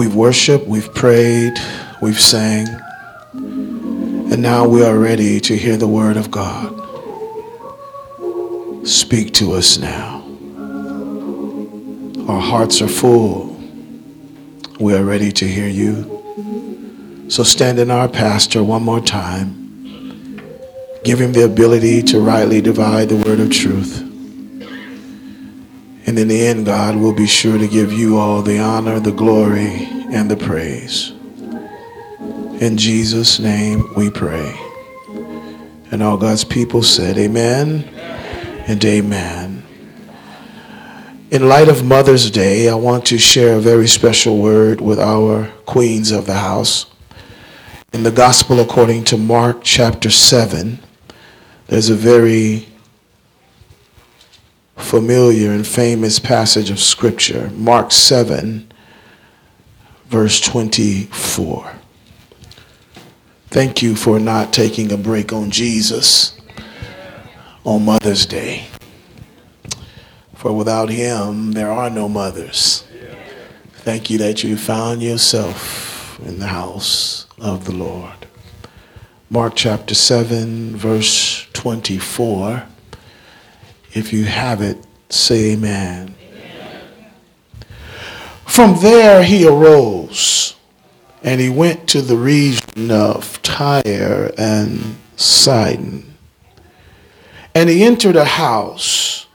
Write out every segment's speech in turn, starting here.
We've worshiped, we've prayed, we've sang, and now we are ready to hear the word of God. Speak to us now. Our hearts are full. We are ready to hear you. So stand in our pastor one more time. Give him the ability to rightly divide the word of truth. And in the end, God will be sure to give you all the honor, the glory, and the praise. In Jesus' name we pray. And all God's people said, Amen, amen. and Amen. In light of Mother's Day, I want to share a very special word with our queens of the house. In the Gospel according to Mark chapter 7, there's a very familiar and famous passage of Scripture, Mark 7, verse 24. Thank you for not taking a break on Jesus on Mother's Day. For without him, there are no mothers. Thank you that you found yourself in the house of the Lord. Mark chapter 7, verse 24. If you have it, say amen. amen. From there he arose and he went to the region of Tyre and Sidon. And he entered a house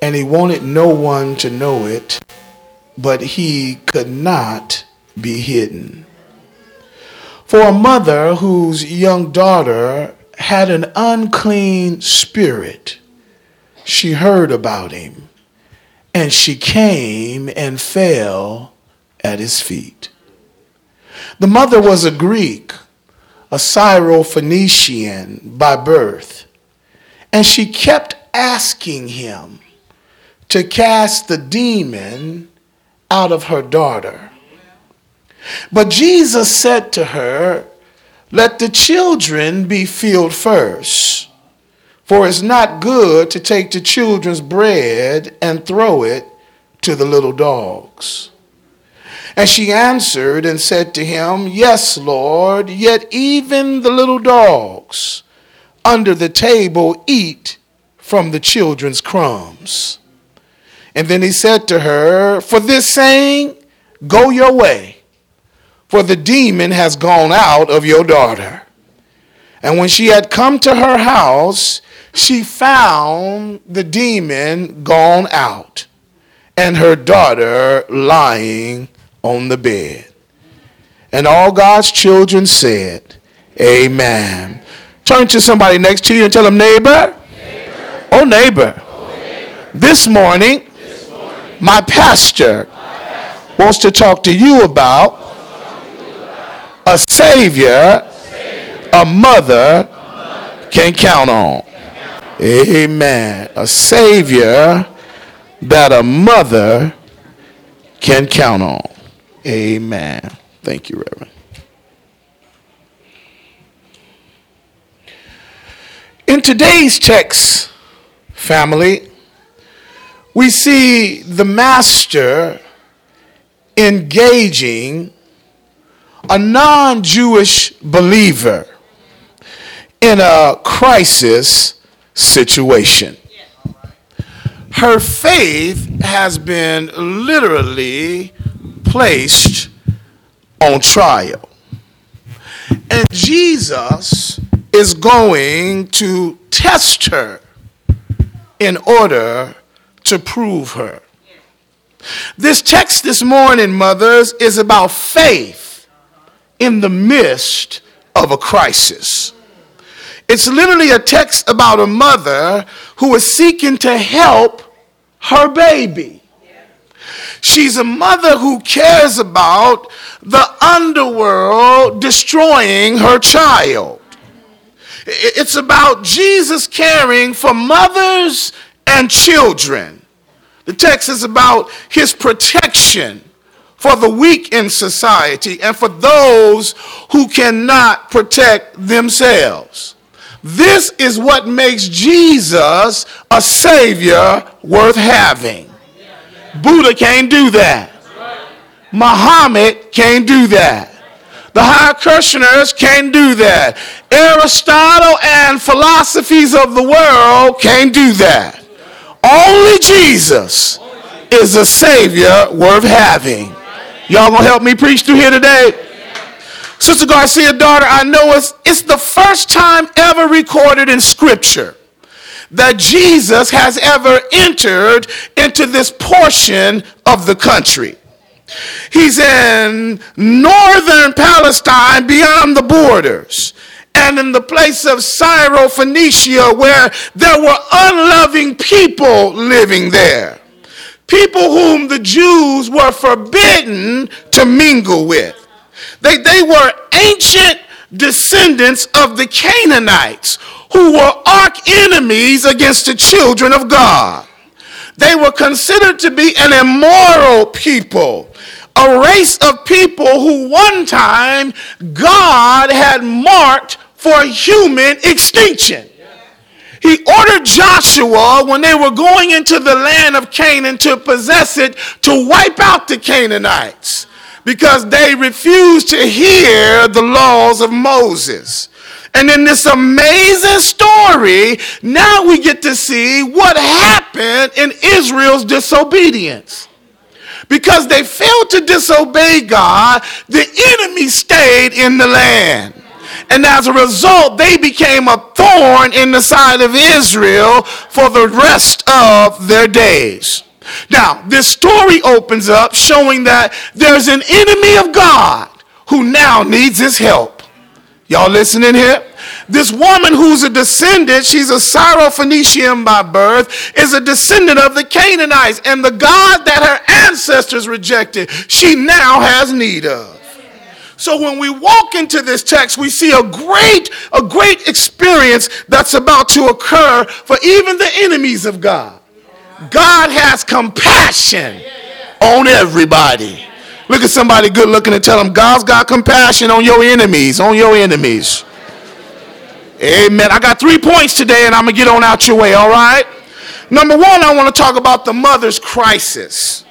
and he wanted no one to know it, but he could not be hidden. For a mother whose young daughter had an unclean spirit she heard about him, and she came and fell at his feet. The mother was a Greek, a Syrophoenician by birth, and she kept asking him to cast the demon out of her daughter. But Jesus said to her, Let the children be filled first for it's not good to take the children's bread and throw it to the little dogs. And she answered and said to him, Yes, Lord, yet even the little dogs under the table eat from the children's crumbs. And then he said to her, For this saying, go your way, for the demon has gone out of your daughter. And when she had come to her house, she found the demon gone out and her daughter lying on the bed. And all God's children said, Amen. Turn to somebody next to you and tell them, neighbor, neighbor. Oh, neighbor. Oh, neighbor. This, morning, this morning, my pastor, wants to talk to you about, a, savior, a mother can count on. Amen. A Savior that a mother can count on. Amen. Thank you, Reverend. In today's text, family, we see the master engaging a non Jewish believer in a crisis situation. Her faith has been literally placed on trial. And Jesus is going to test her in order to prove her. This text this morning, mothers, is about faith in the midst of a crisis. It's literally a text about a mother who is seeking to help her baby. She's a mother who cares about the underworld destroying her child. It's about Jesus caring for mothers and children. The text is about his protection for the weak in society and for those who cannot protect themselves. This is what makes Jesus a Savior worth having. Buddha can't do that. Muhammad can't do that. The Hare Krishna's can't do that. Aristotle and philosophies of the world can't do that. Only Jesus is a Savior worth having. Y'all gonna help me preach through here today? Sister Garcia, daughter, I know it's, it's the first time ever recorded in Scripture that Jesus has ever entered into this portion of the country. He's in northern Palestine beyond the borders and in the place of Syrophoenicia where there were unloving people living there. People whom the Jews were forbidden to mingle with. They, they were ancient descendants of the Canaanites who were arch enemies against the children of God. They were considered to be an immoral people a race of people who one time God had marked for human extinction. He ordered Joshua when they were going into the land of Canaan to possess it to wipe out the Canaanites because they refused to hear the laws of Moses. And in this amazing story, now we get to see what happened in Israel's disobedience because they failed to disobey God, the enemy stayed in the land. And as a result, they became a thorn in the side of Israel for the rest of their days. Now, this story opens up showing that there's an enemy of God who now needs his help. Y'all listening here? This woman who's a descendant, she's a Syrophoenician by birth, is a descendant of the Canaanites. And the God that her ancestors rejected, she now has need of. So when we walk into this text, we see a great, a great experience that's about to occur for even the enemies of God. God has compassion on everybody. Look at somebody good looking and tell them God's got compassion on your enemies, on your enemies. Amen. I got three points today and I'm going to get on out your way, all right? Number one, I want to talk about the mother's crisis.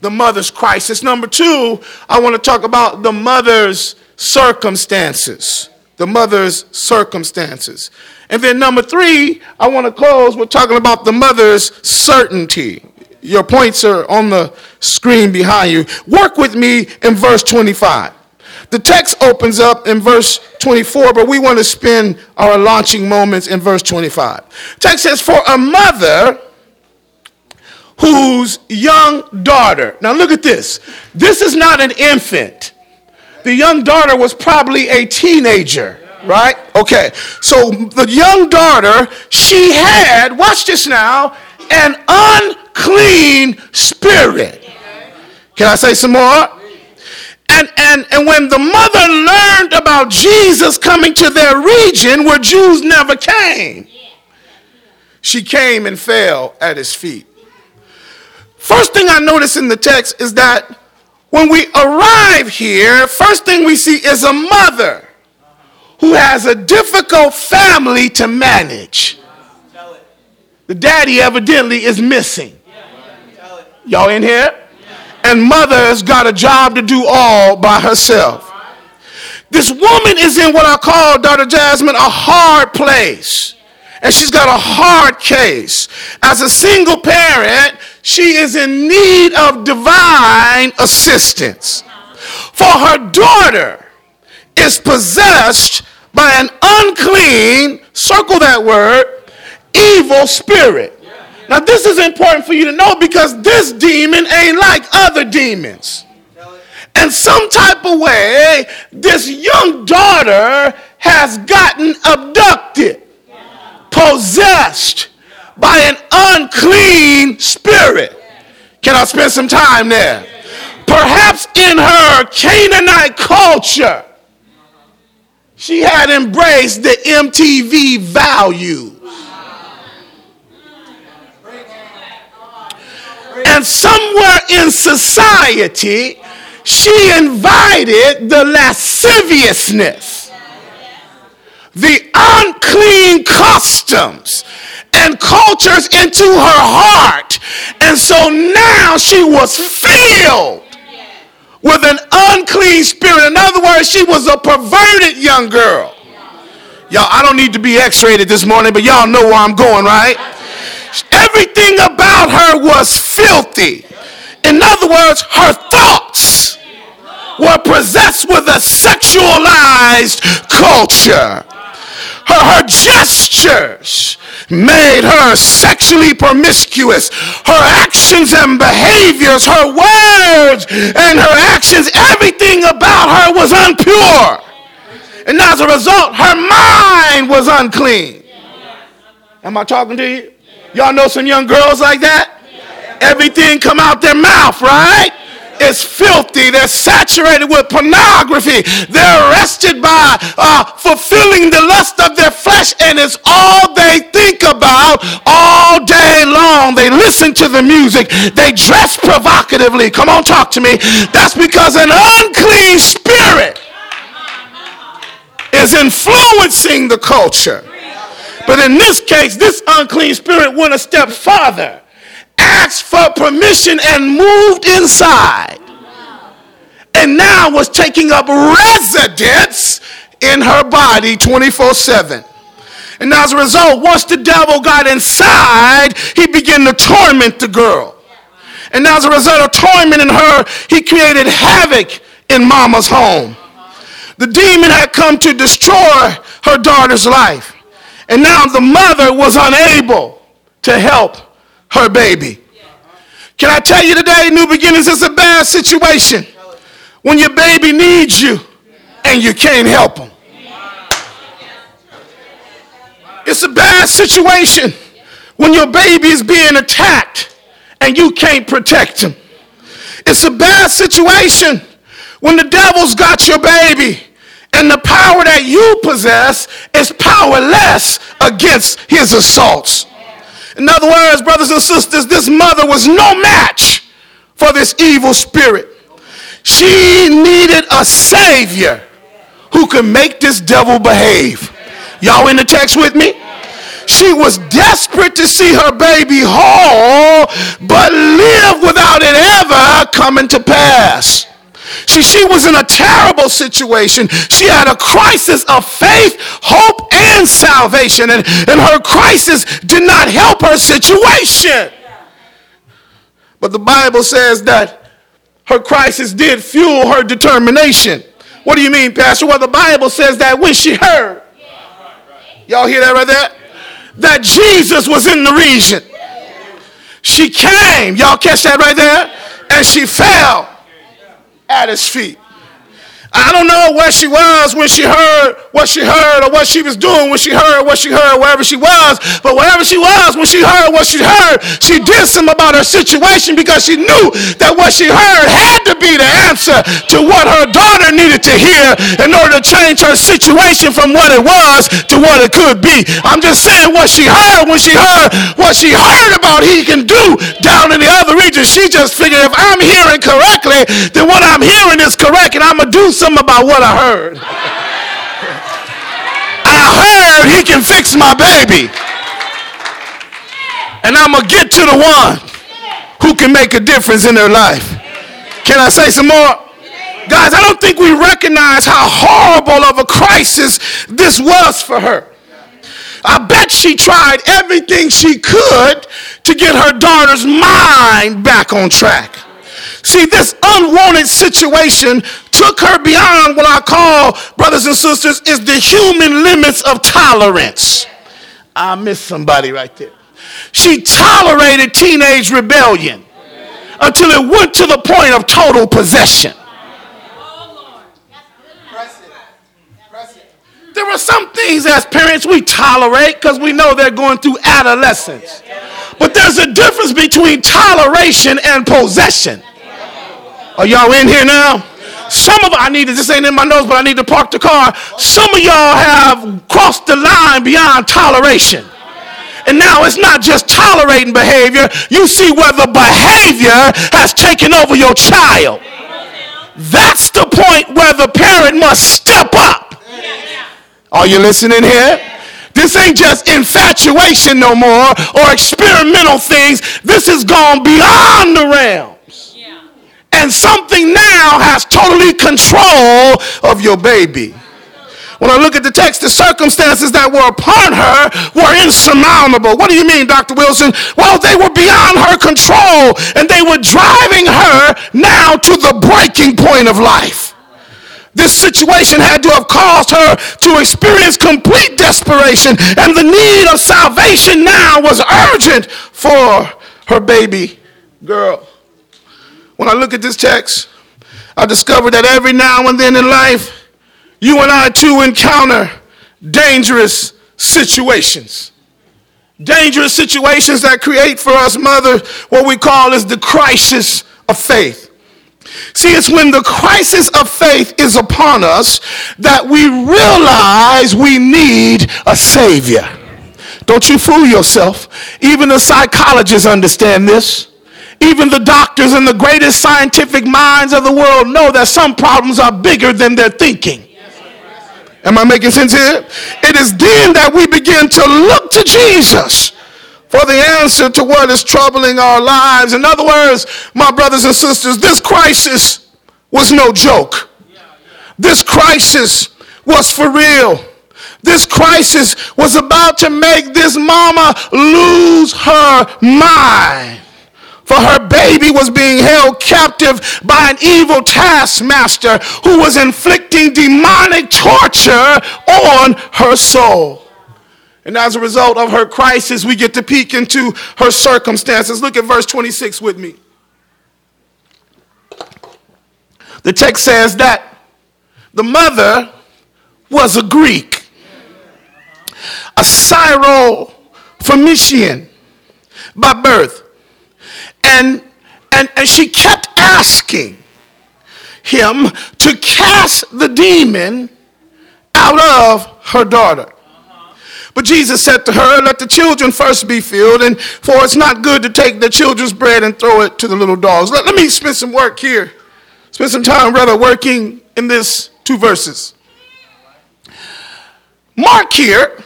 The mother's crisis. Number two, I want to talk about the mother's circumstances. The mother's circumstances. And then number three, I want to close with talking about the mother's certainty. Your points are on the screen behind you. Work with me in verse 25. The text opens up in verse 24, but we want to spend our launching moments in verse 25. text says, For a mother whose young daughter, now look at this. This is not an infant. The young daughter was probably a teenager, right? Okay, so the young daughter, she had, watch this now, an unclean spirit. Can I say some more? And, and, and when the mother learned about Jesus coming to their region where Jews never came, she came and fell at his feet. First thing I notice in the text is that when we arrive here, first thing we see is a mother who has a difficult family to manage. The daddy evidently is missing. Y'all in here? and mother's got a job to do all by herself. This woman is in what I call, Dr. Jasmine, a hard place. And she's got a hard case. As a single parent, she is in need of divine assistance. For her daughter is possessed by an unclean, circle that word, evil spirit. Now, this is important for you to know because this demon ain't like other demons. And some type of way, this young daughter has gotten abducted, possessed by an unclean spirit. Can I spend some time there? Perhaps in her Canaanite culture, she had embraced the MTV value And somewhere in society, she invited the lasciviousness, the unclean customs and cultures into her heart. And so now she was filled with an unclean spirit. In other words, she was a perverted young girl. Y'all, I don't need to be x rated this morning, but y'all know where I'm going, right? Everything about her was filthy. In other words, her thoughts were possessed with a sexualized culture. Her, her gestures made her sexually promiscuous. Her actions and behaviors, her words and her actions, everything about her was unpure. And as a result, her mind was unclean. Am I talking to you? Y'all know some young girls like that? Everything come out their mouth, right? Is filthy. They're saturated with pornography. They're arrested by uh, fulfilling the lust of their flesh, and it's all they think about all day long. They listen to the music. They dress provocatively. Come on, talk to me. That's because an unclean spirit is influencing the culture. But in this case, this unclean spirit went a step farther asked for permission and moved inside. And now was taking up residence in her body 24 7. And as a result, once the devil got inside, he began to torment the girl. And as a result of tormenting her, he created havoc in mama's home. The demon had come to destroy her daughter's life. And now the mother was unable to help her baby. Can I tell you today, New Beginnings is a bad situation when your baby needs you and you can't help them. It's a bad situation when your baby is being attacked and you can't protect him. It's a bad situation when the devil's got your baby and the power that you possess is powerless against his assaults. In other words, brothers and sisters, this mother was no match for this evil spirit. She needed a savior who could make this devil behave. Y'all in the text with me? She was desperate to see her baby whole, but live without it ever coming to pass. See, she was in a terrible situation. She had a crisis of faith, hope, and salvation. And, and her crisis did not help her situation. But the Bible says that her crisis did fuel her determination. What do you mean, Pastor? Well, the Bible says that when she heard, y'all hear that right there? That Jesus was in the region. She came, y'all catch that right there? And she fell at his feet. I don't know where she was when she heard what she heard or what she was doing when she heard what she heard, wherever she was. But wherever she was when she heard what she heard, she did something about her situation because she knew that what she heard had to be the answer to what her daughter needed to hear in order to change her situation from what it was to what it could be. I'm just saying what she heard when she heard what she heard about he can do down in the other region. She just figured if I'm hearing correctly, then what I'm hearing is correct and I'm going to do something about what I heard. I heard he can fix my baby. And I'm going to get to the one who can make a difference in their life. Can I say some more? Guys, I don't think we recognize how horrible of a crisis this was for her. I bet she tried everything she could to get her daughter's mind back on track. See, this unwanted situation took her beyond what I call, brothers and sisters, is the human limits of tolerance. I missed somebody right there. She tolerated teenage rebellion until it went to the point of total possession. There are some things as parents we tolerate because we know they're going through adolescence. But there's a difference between toleration and possession. Are y'all in here now? Some of I need to, this ain't in my nose, but I need to park the car. Some of y'all have crossed the line beyond toleration. And now it's not just tolerating behavior. You see where the behavior has taken over your child. That's the point where the parent must step up. Are you listening here? This ain't just infatuation no more or experimental things. This has gone beyond the realms and something now has totally control of your baby. When I look at the text, the circumstances that were upon her were insurmountable. What do you mean, Dr. Wilson? Well, they were beyond her control and they were driving her now to the breaking point of life. This situation had to have caused her to experience complete desperation, and the need of salvation now was urgent for her baby girl. When I look at this text, I discover that every now and then in life, you and I too encounter dangerous situations. Dangerous situations that create for us, mother, what we call is the crisis of faith. See, it's when the crisis of faith is upon us that we realize we need a Savior. Don't you fool yourself. Even the psychologists understand this. Even the doctors and the greatest scientific minds of the world know that some problems are bigger than they're thinking. Am I making sense here? It is then that we begin to look to Jesus for the answer to what is troubling our lives. In other words, my brothers and sisters, this crisis was no joke. This crisis was for real. This crisis was about to make this mama lose her mind for her baby was being held captive by an evil taskmaster who was inflicting demonic torture on her soul. And as a result of her crisis, we get to peek into her circumstances. Look at verse 26 with me. The text says that the mother was a Greek, a Syro-Phoenician by birth. And, and, and she kept asking him to cast the demon out of her daughter. But Jesus said to her, Let the children first be filled, and for it's not good to take the children's bread and throw it to the little dogs. Let, let me spend some work here. Spend some time, brother, working in this two verses. Mark here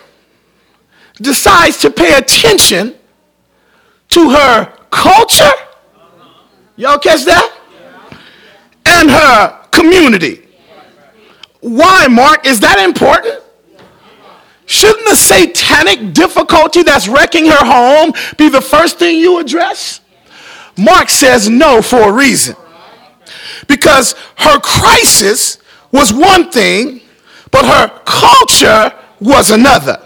decides to pay attention to her culture. Y'all catch that? And her community. Why, Mark? Is that important? Shouldn't the satanic difficulty that's wrecking her home be the first thing you address? Mark says no for a reason. Because her crisis was one thing, but her culture was another.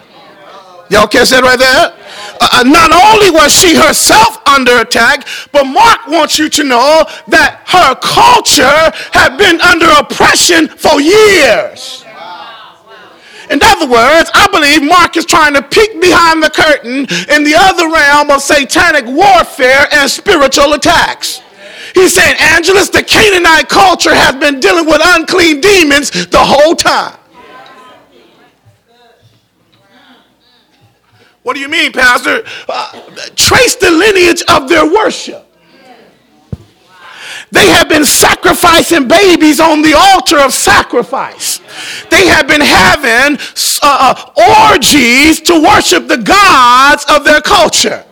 Y'all catch that right there? Uh, uh, not only was she herself under attack, but Mark wants you to know that her culture had been under oppression for years. In other words, I believe Mark is trying to peek behind the curtain in the other realm of satanic warfare and spiritual attacks. He's saying, Angelus, the Canaanite culture has been dealing with unclean demons the whole time. What do you mean, Pastor? Uh, trace the lineage of their worship. They have been sacrificing babies on the altar of sacrifice. They have been having uh, uh orgies to worship the gods of their culture.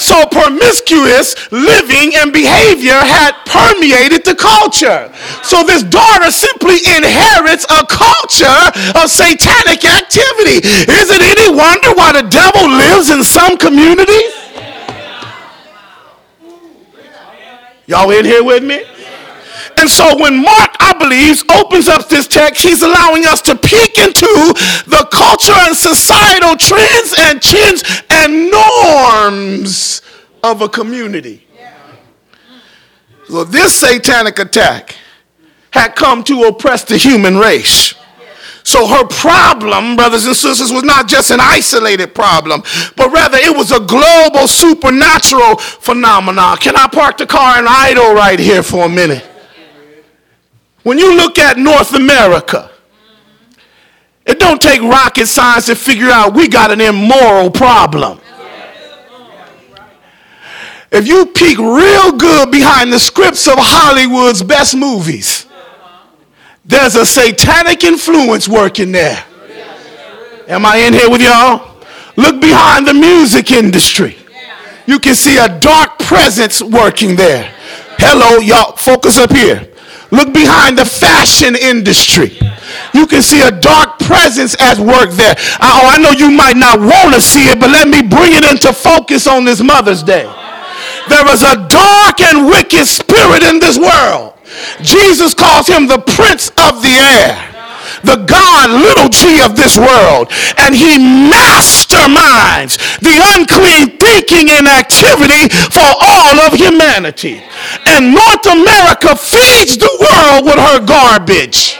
So promiscuous living and behavior had permeated the culture. So this daughter simply inherits a culture of satanic activity. Is it any wonder why the devil lives in some communities? Y'all in here with me? And so when Mark, I believe, opens up this text, he's allowing us to peek into the culture and societal trends and trends and norms of a community. So this satanic attack had come to oppress the human race. So her problem, brothers and sisters, was not just an isolated problem, but rather it was a global supernatural phenomenon. Can I park the car and idle right here for a minute? When you look at North America, it don't take rocket science to figure out we got an immoral problem. If you peek real good behind the scripts of Hollywood's best movies, there's a satanic influence working there. Am I in here with y'all? Look behind the music industry. You can see a dark presence working there. Hello, y'all. Focus up here. Look behind the fashion industry. You can see a dark presence at work there. Oh, I know you might not want to see it, but let me bring it into focus on this Mother's Day. There is a dark and wicked spirit in this world. Jesus calls him the prince of the air the God, little g of this world, and he masterminds the unclean thinking and activity for all of humanity. And North America feeds the world with her garbage.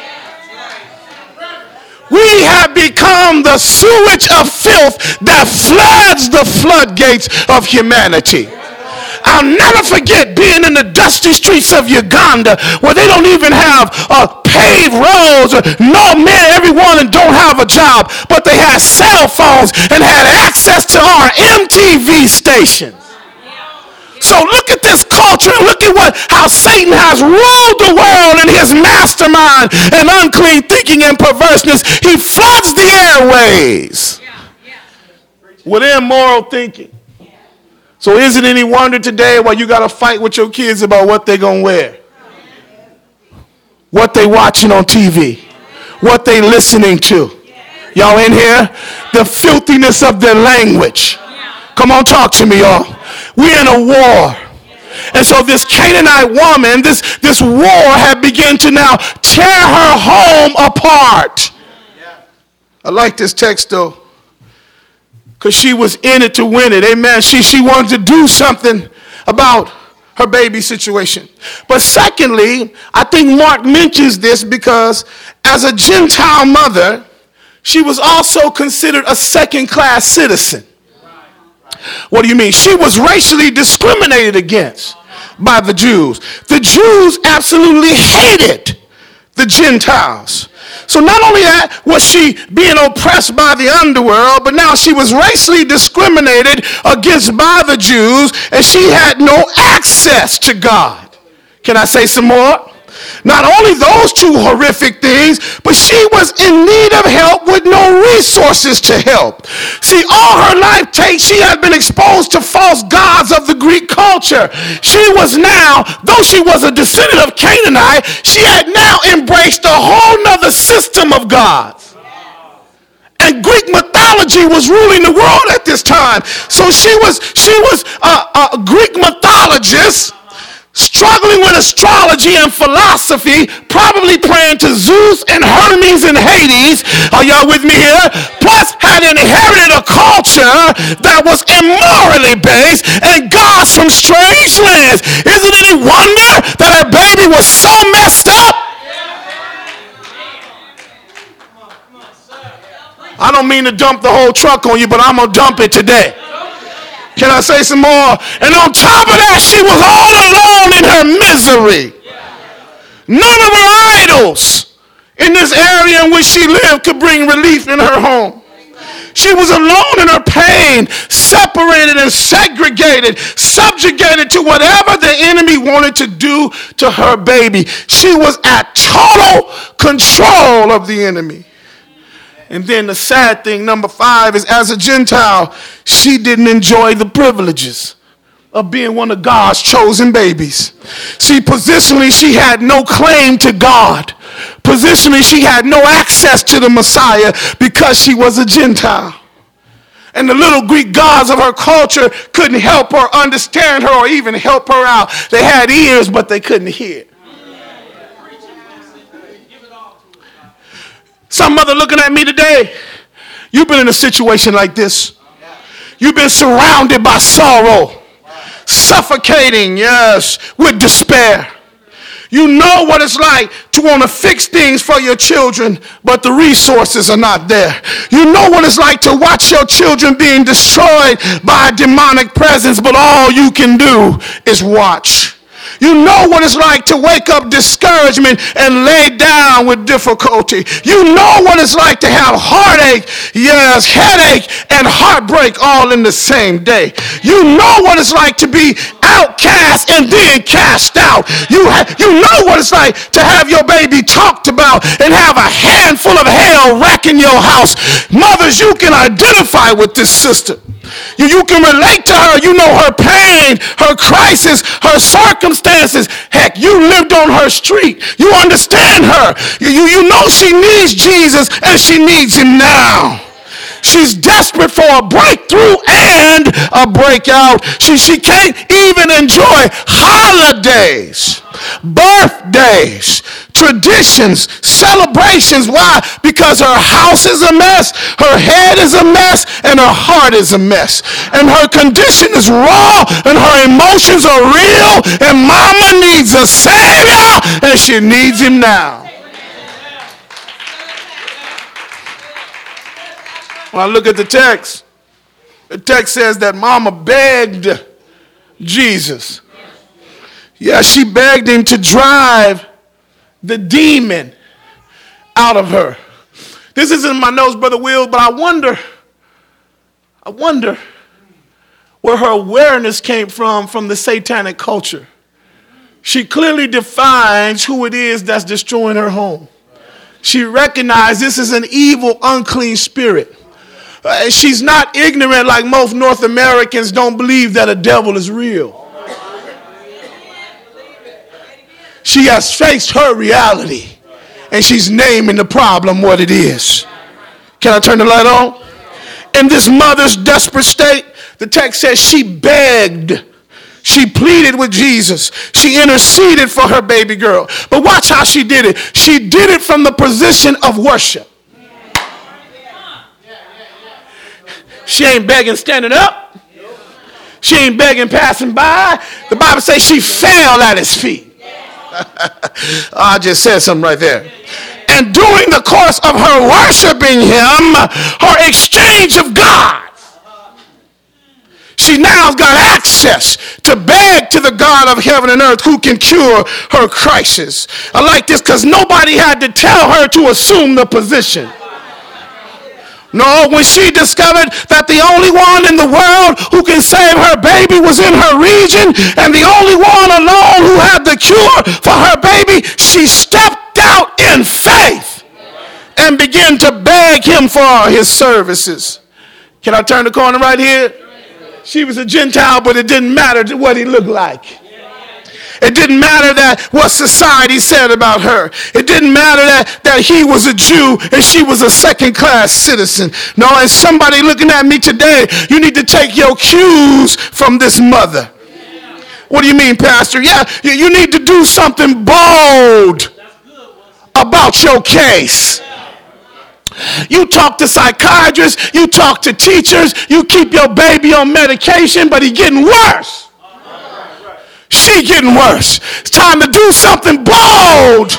We have become the sewage of filth that floods the floodgates of humanity. I'll never forget being in the dusty streets of Uganda where they don't even have uh, paved roads. No men, everyone, and don't have a job, but they had cell phones and had access to our MTV stations. So look at this culture and look at what how Satan has ruled the world in his mastermind and unclean thinking and perverseness. He floods the airways with immoral thinking. So is it any wonder today why you got to fight with your kids about what they're going to wear? What they watching on TV? What they listening to? Y'all in here? The filthiness of their language. Come on, talk to me, y'all. We're in a war. And so this Canaanite woman, this, this war had begun to now tear her home apart. I like this text though because she was in it to win it. Amen. She, she wanted to do something about her baby situation. But secondly, I think Mark mentions this because as a Gentile mother, she was also considered a second class citizen. What do you mean? She was racially discriminated against by the Jews. The Jews absolutely hated the Gentiles. So not only that was she being oppressed by the underworld, but now she was racially discriminated against by the Jews, and she had no access to God. Can I say some more? Not only those two horrific things, but she was in need of help with no resources to help. See, all her life, she had been exposed to false gods of the Greek culture. She was now, though she was a descendant of Canaanite, she had now embraced a whole nother system of gods. And Greek mythology was ruling the world at this time. So she was, she was a, a Greek mythologist struggling with astrology and philosophy, probably praying to Zeus and Hermes and Hades. Are y'all with me here? Plus had inherited a culture that was immorally based and gods from strange lands. Isn't it any wonder that her baby was so messed up? I don't mean to dump the whole truck on you, but I'm going to dump it today. Can I say some more? And on top of that, she was all alone in her misery. None of her idols in this area in which she lived could bring relief in her home. She was alone in her pain, separated and segregated, subjugated to whatever the enemy wanted to do to her baby. She was at total control of the enemy. And then the sad thing, number five, is as a Gentile, she didn't enjoy the privileges of being one of God's chosen babies. See, positionally, she had no claim to God. Positionally, she had no access to the Messiah because she was a Gentile. And the little Greek gods of her culture couldn't help her understand her or even help her out. They had ears, but they couldn't hear. Some mother looking at me today. You've been in a situation like this. You've been surrounded by sorrow, suffocating, yes, with despair. You know what it's like to want to fix things for your children, but the resources are not there. You know what it's like to watch your children being destroyed by a demonic presence, but all you can do is watch. You know what it's like to wake up discouragement and lay down with difficulty. You know what it's like to have heartache, yes, headache, and heartbreak all in the same day. You know what it's like to be outcast and then cast out. You, ha- you know what it's like to have your baby talked about and have a handful of hell wrecking your house. Mothers, you can identify with this sister. You, you can relate to her. You know her pain, her crisis, her circumstances. Heck, you lived on her street. You understand her. You, you, you know she needs Jesus and she needs him now. She's desperate for a breakthrough and a breakout. She, she can't even enjoy holidays, birthdays, traditions, celebrations. Why? Because her house is a mess, her head is a mess, and her heart is a mess. And her condition is raw, and her emotions are real, and mama needs a savior, and she needs him now. When I look at the text, the text says that mama begged Jesus. Yeah, she begged him to drive the demon out of her. This isn't my nose, Brother Will, but I wonder, I wonder where her awareness came from from the satanic culture. She clearly defines who it is that's destroying her home. She recognized this is an evil, unclean spirit. Uh, she's not ignorant like most North Americans don't believe that a devil is real. She has faced her reality and she's naming the problem what it is. Can I turn the light on? In this mother's desperate state, the text says she begged. She pleaded with Jesus. She interceded for her baby girl. But watch how she did it. She did it from the position of worship. She ain't begging standing up. She ain't begging passing by. The Bible says she fell at his feet. I just said something right there. And during the course of her worshiping him, her exchange of God, she now got access to beg to the God of heaven and earth who can cure her crisis. I like this because nobody had to tell her to assume the position. No, when she discovered that the only one in the world who can save her baby was in her region and the only one alone who had the cure for her baby, she stepped out in faith and began to beg him for his services. Can I turn the corner right here? She was a Gentile, but it didn't matter what he looked like. It didn't matter that what society said about her. It didn't matter that, that he was a Jew and she was a second class citizen. No, and somebody looking at me today, you need to take your cues from this mother. What do you mean, Pastor? Yeah, you, you need to do something bold about your case. You talk to psychiatrists, you talk to teachers, you keep your baby on medication, but he's getting worse she getting worse. It's time to do something bold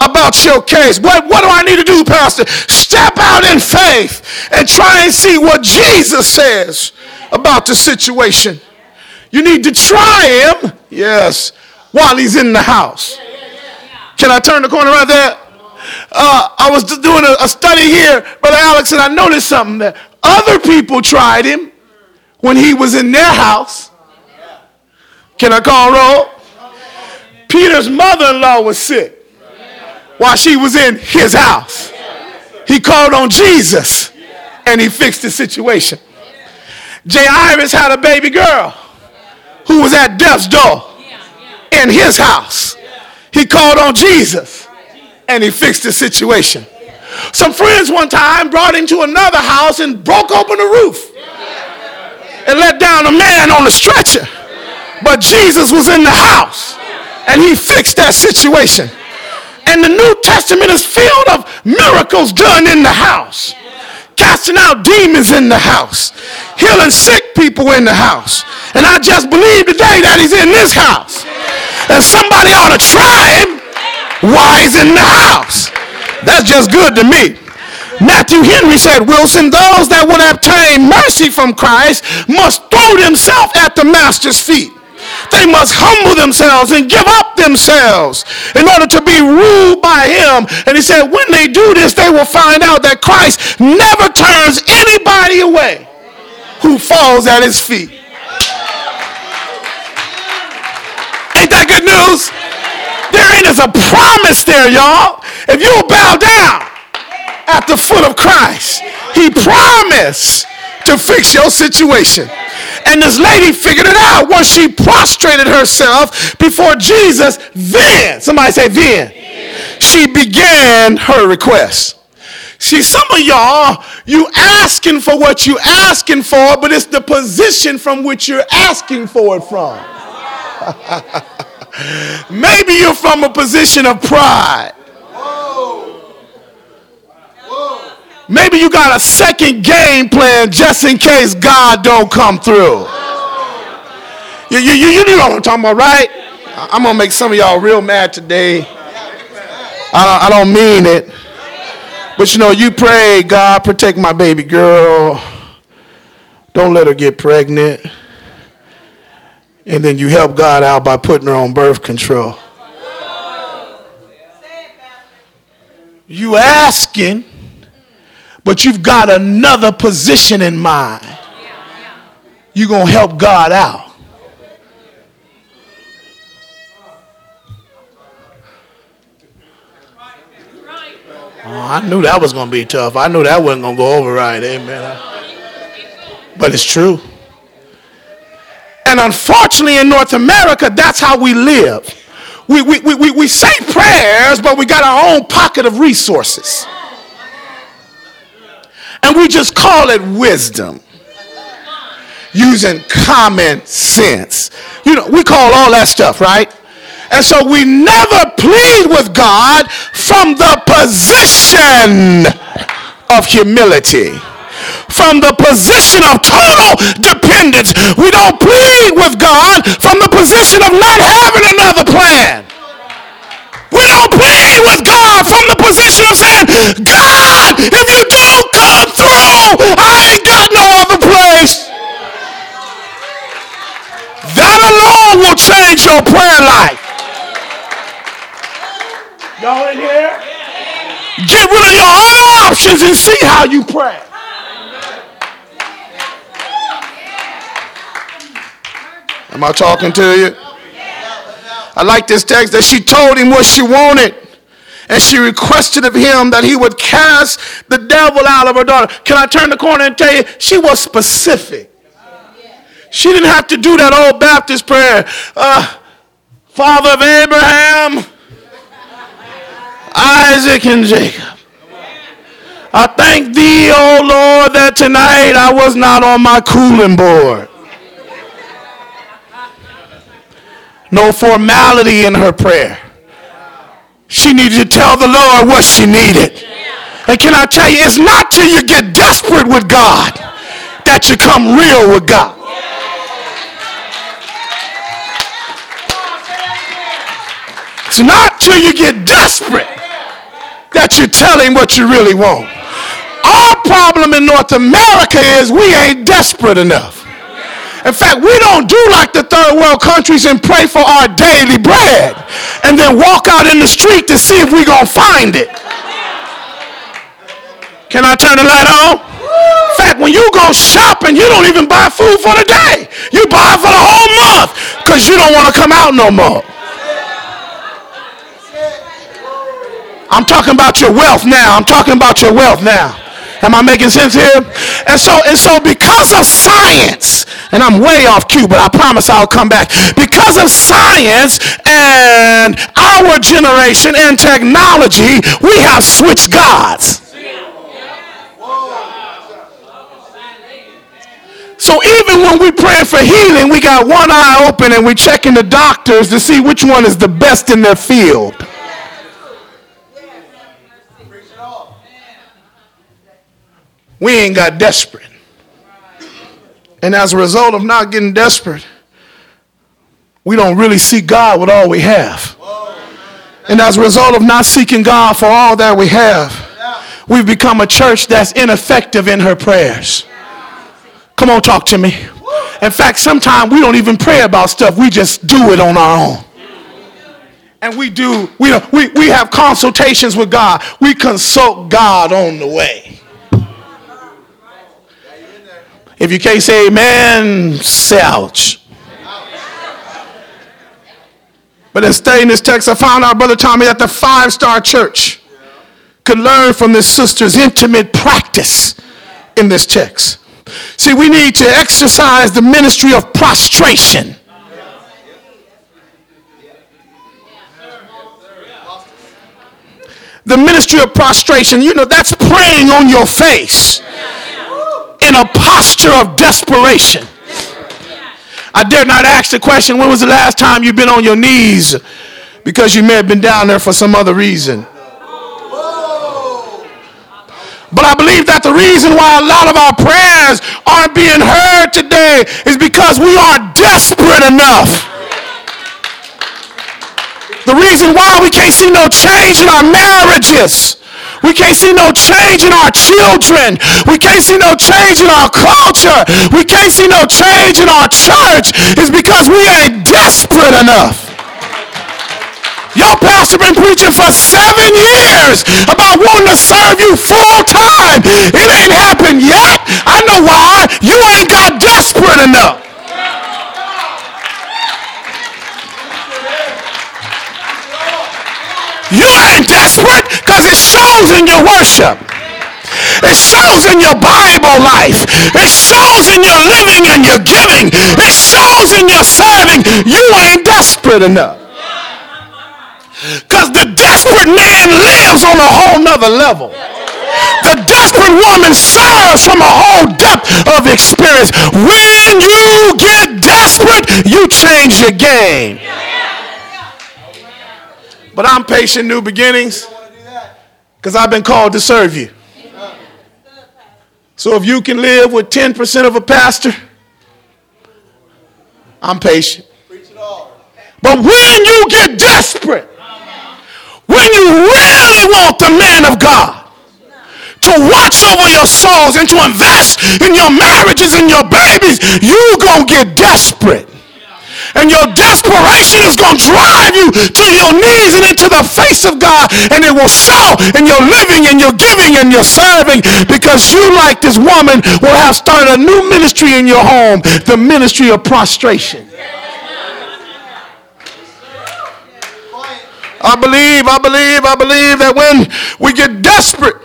about your case. What, what do I need to do, Pastor? Step out in faith and try and see what Jesus says about the situation. You need to try him, yes, while he's in the house. Can I turn the corner right there? Uh, I was doing a, a study here, Brother Alex, and I noticed something that other people tried him when he was in their house can I call roll? Peter's mother in law was sick while she was in his house. He called on Jesus and he fixed the situation. Jairus had a baby girl who was at death's door in his house. He called on Jesus and he fixed the situation. Some friends one time brought him to another house and broke open the roof and let down a man on a stretcher. But Jesus was in the house and he fixed that situation. And the New Testament is filled of miracles done in the house. Casting out demons in the house. Healing sick people in the house. And I just believe today that he's in this house. And somebody ought to try him while he's in the house. That's just good to me. Matthew Henry said, Wilson, those that would obtain mercy from Christ must throw themselves at the master's feet. They must humble themselves and give up themselves in order to be ruled by him. And he said, when they do this, they will find out that Christ never turns anybody away who falls at his feet. Ain't that good news? There is a promise there, y'all. If you'll bow down at the foot of Christ, he promised to fix your situation. And this lady figured it out. Once she prostrated herself before Jesus, then, somebody say, then, she began her request. See, some of y'all, you asking for what you asking for, but it's the position from which you're asking for it from. Maybe you're from a position of pride. Maybe you got a second game plan just in case God don't come through. You, you, you, know what I'm talking about, right? I'm going to make some of y'all real mad today. I, I don't mean it. But you know, you pray, God, protect my baby girl. Don't let her get pregnant. And then you help God out by putting her on birth control. You asking but you've got another position in mind. You're going to help God out. Oh, I knew that was going to be tough. I knew that wasn't going to go over right. Amen. But it's true. And unfortunately, in North America, that's how we live. We, we, we, we say prayers, but we got our own pocket of resources and we just call it wisdom using common sense. You know, we call all that stuff, right? And so we never plead with God from the position of humility. From the position of total dependence. We don't plead with God from the position of not having another plan. We don't plead with God from the position of saying, God, if you don't come through, I ain't got no That alone will change your prayer life. Y'all in here? Get rid of your other options and see how you pray. Am I talking to you? I like this text that she told him what she wanted. And she requested of him that he would cast the devil out of her daughter. Can I turn the corner and tell you? She was specific. She didn't have to do that old Baptist prayer. Uh, Father of Abraham, Isaac, and Jacob. I thank thee, O oh Lord, that tonight I was not on my cooling board. no formality in her prayer. She needed to tell the Lord what she needed. And can I tell you, it's not till you get desperate with God that you come real with God. It's not till you get desperate that you tell him what you really want. Our problem in North America is we ain't desperate enough. In fact, we don't do like the third world countries and pray for our daily bread and then walk out in the street to see if we're going to find it. Can I turn the light on? In fact, when you go shopping, you don't even buy food for the day. You buy for the whole month because you don't want to come out no more. I'm talking about your wealth now. I'm talking about your wealth now. Am I making sense here? And so, and so because of science, and I'm way off cue, but I promise I'll come back. Because of science and our generation and technology, we have switched gods. So even when we pray for healing, we got one eye open and we're checking the doctors to see which one is the best in their field. We ain't got desperate. And as a result of not getting desperate, we don't really seek God with all we have. And as a result of not seeking God for all that we have, we've become a church that's ineffective in her prayers. Come on, talk to me. In fact, sometimes we don't even pray about stuff, we just do it on our own. And we do, we, we, we have consultations with God. We consult God on the way. If you can't say amen, say ouch. But in studying this text, I found out, Brother Tommy, that the five star church could learn from this sister's intimate practice in this text. See, we need to exercise the ministry of prostration. The ministry of prostration, you know, that's praying on your face in a posture of desperation. I dare not ask the question when was the last time you've been on your knees because you may have been down there for some other reason. But I believe that the reason why a lot of our prayers aren't being heard today is because we aren't desperate enough. The reason why we can't see no change in our marriages. We can't see no change in our children. We can't see no change in our culture. We can't see no change in our church It's because we ain't desperate enough. Your pastor been preaching for seven years about wanting to serve you full time. It ain't happened yet. I know why. You ain't got desperate enough. You ain't desperate it shows in your worship. It shows in your Bible life. It shows in your living and your giving. It shows in your serving. You ain't desperate enough. Because the desperate man lives on a whole nother level. The desperate woman serves from a whole depth of experience. When you get desperate, you change your game. But I'm patient, new beginnings, because I've been called to serve you. So if you can live with 10% of a pastor, I'm patient. But when you get desperate, when you really want the man of God to watch over your souls and to invest in your marriages and your babies, you're going to get desperate. And your desperation is going to drive you to your knees and into the face of God. And it will show in your living and your giving and your serving because you, like this woman, will have started a new ministry in your home, the ministry of prostration. I believe, I believe, I believe that when we get desperate,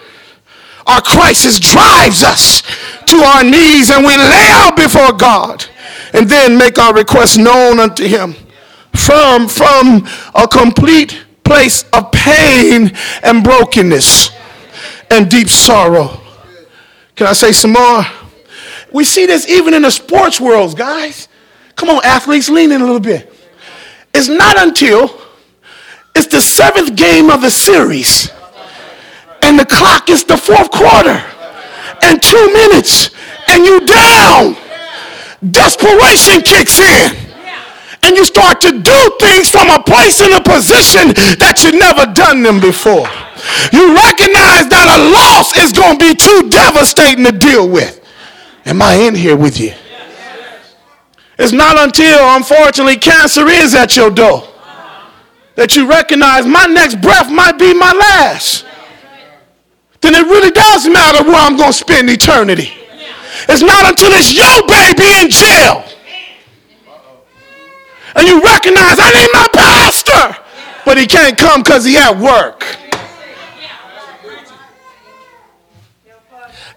our crisis drives us to our knees and we lay out before God and then make our requests known unto him from, from a complete place of pain and brokenness and deep sorrow. Can I say some more? We see this even in the sports world, guys. Come on, athletes, lean in a little bit. It's not until it's the seventh game of the series. And the clock is the fourth quarter. And two minutes. And you down. Desperation kicks in. And you start to do things from a place and a position that you never done them before. You recognize that a loss is going to be too devastating to deal with. Am I in here with you? It's not until, unfortunately, cancer is at your door that you recognize my next breath might be my last, then it really does matter where I'm going to spend eternity. It's not until it's your baby in jail and you recognize I need my pastor, but he can't come because he at work.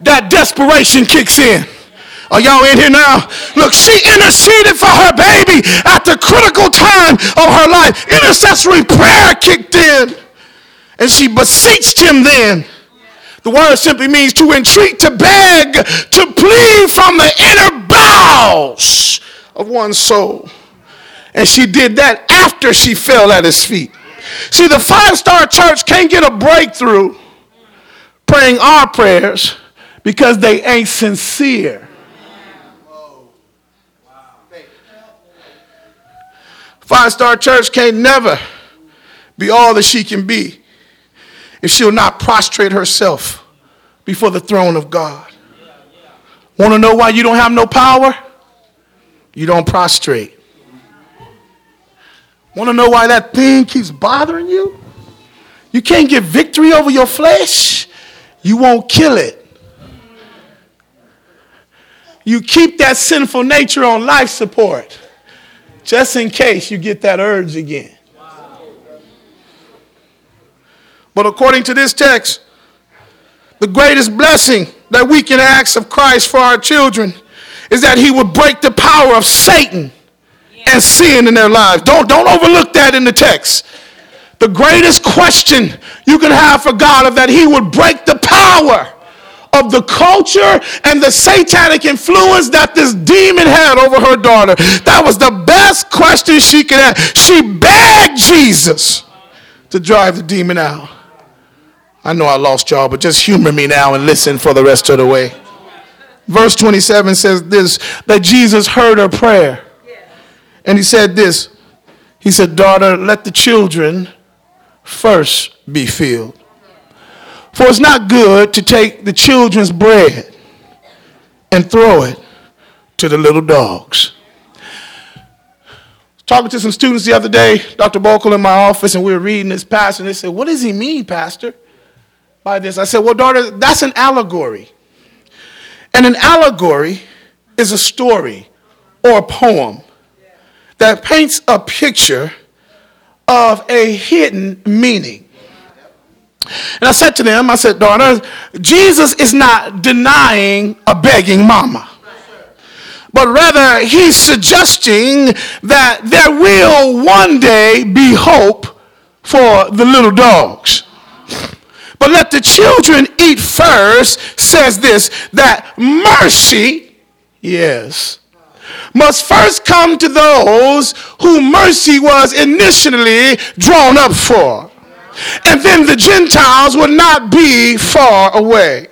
That desperation kicks in. Are y'all in here now? Look, she interceded for her baby at the critical time of her life. Intercessory prayer kicked in. And she beseeched him then. The word simply means to entreat, to beg, to plead from the inner bowels of one's soul. And she did that after she fell at his feet. See, the five star church can't get a breakthrough praying our prayers because they ain't sincere. Five Star Church can't never be all that she can be if she'll not prostrate herself before the throne of God. Want to know why you don't have no power? You don't prostrate. Want to know why that thing keeps bothering you? You can't get victory over your flesh. You won't kill it. You keep that sinful nature on life support just in case you get that urge again. But according to this text, The greatest blessing that we can ask of Christ for our children is that he would break the power of Satan and sin in their lives. Don't, don't overlook that in the text. The greatest question you can have for God is that he would break the power of the culture and the satanic influence that this demon had over her daughter. That was the best question she could ask. She begged Jesus to drive the demon out. I know I lost y'all, but just humor me now and listen for the rest of the way. Verse 27 says this that Jesus heard her prayer. And he said this He said, Daughter, let the children first be filled. For it's not good to take the children's bread and throw it to the little dogs. Talking to some students the other day, Dr. Bokel in my office, and we were reading this passage, and they said, What does he mean, Pastor, by this? I said, Well, daughter, that's an allegory. And an allegory is a story or a poem that paints a picture of a hidden meaning. And I said to them, I said, daughter, Jesus is not denying a begging mama. But rather, he's suggesting that there will one day be hope for the little dogs. But let the children eat first, says this, that mercy, yes, must first come to those who mercy was initially drawn up for and then the Gentiles would not be far away.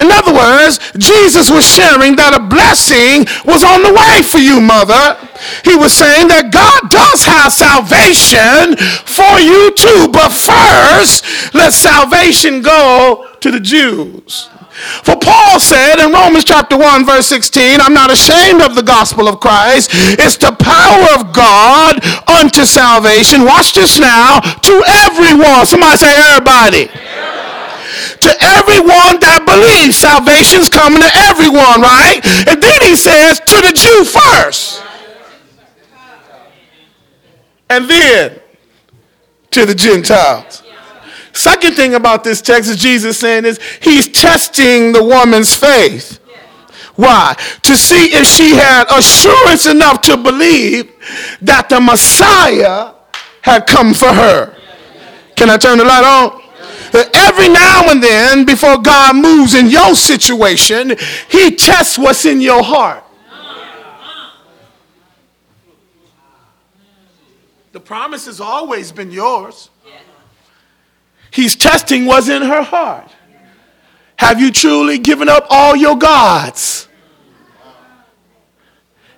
In other words, Jesus was sharing that a blessing was on the way for you, mother. He was saying that God does have salvation for you too, but first, let salvation go to the Jews. For Paul said in Romans chapter 1, verse 16, I'm not ashamed of the gospel of Christ. It's the power of God unto salvation. Watch this now. To everyone. Somebody say everybody. To everyone that believes. Salvation's coming to everyone, right? And then he says, to the Jew first. And then to the Gentiles. Second thing about this text is Jesus saying is he's testing the woman's faith. Why? To see if she had assurance enough to believe that the Messiah had come for her. Can I turn the light on? Every now and then, before God moves in your situation, He tests what's in your heart. The promise has always been yours he's testing what's in her heart. Have you truly given up all your gods?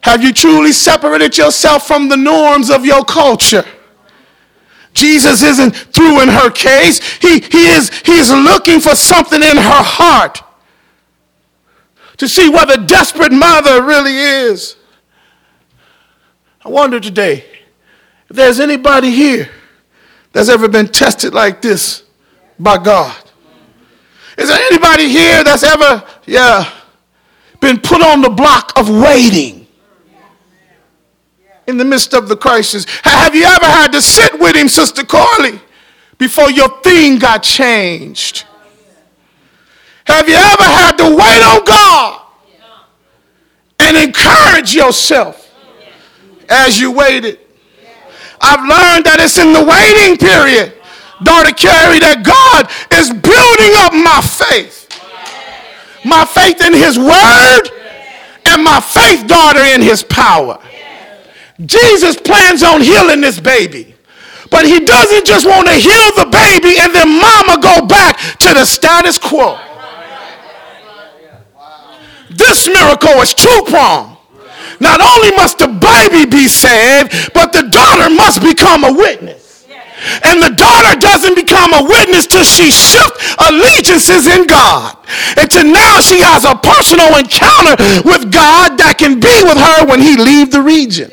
Have you truly separated yourself from the norms of your culture? Jesus isn't through in her case. He, he, is, he is looking for something in her heart to see what a desperate mother really is. I wonder today if there's anybody here that's ever been tested like this by God. Is there anybody here that's ever, yeah, been put on the block of waiting in the midst of the crisis? Have you ever had to sit with him, Sister Carly, before your thing got changed? Have you ever had to wait on God and encourage yourself as you waited? I've learned that it's in the waiting period daughter Carrie, that God is building up my faith. My faith in his word and my faith, daughter, in his power. Jesus plans on healing this baby. But he doesn't just want to heal the baby and then mama go back to the status quo. This miracle is two pronged. Not only must the baby be saved, but the daughter must become a witness. And the daughter doesn't become a witness till she shifts allegiances in God. Until now she has a personal encounter with God that can be with her when he leave the region.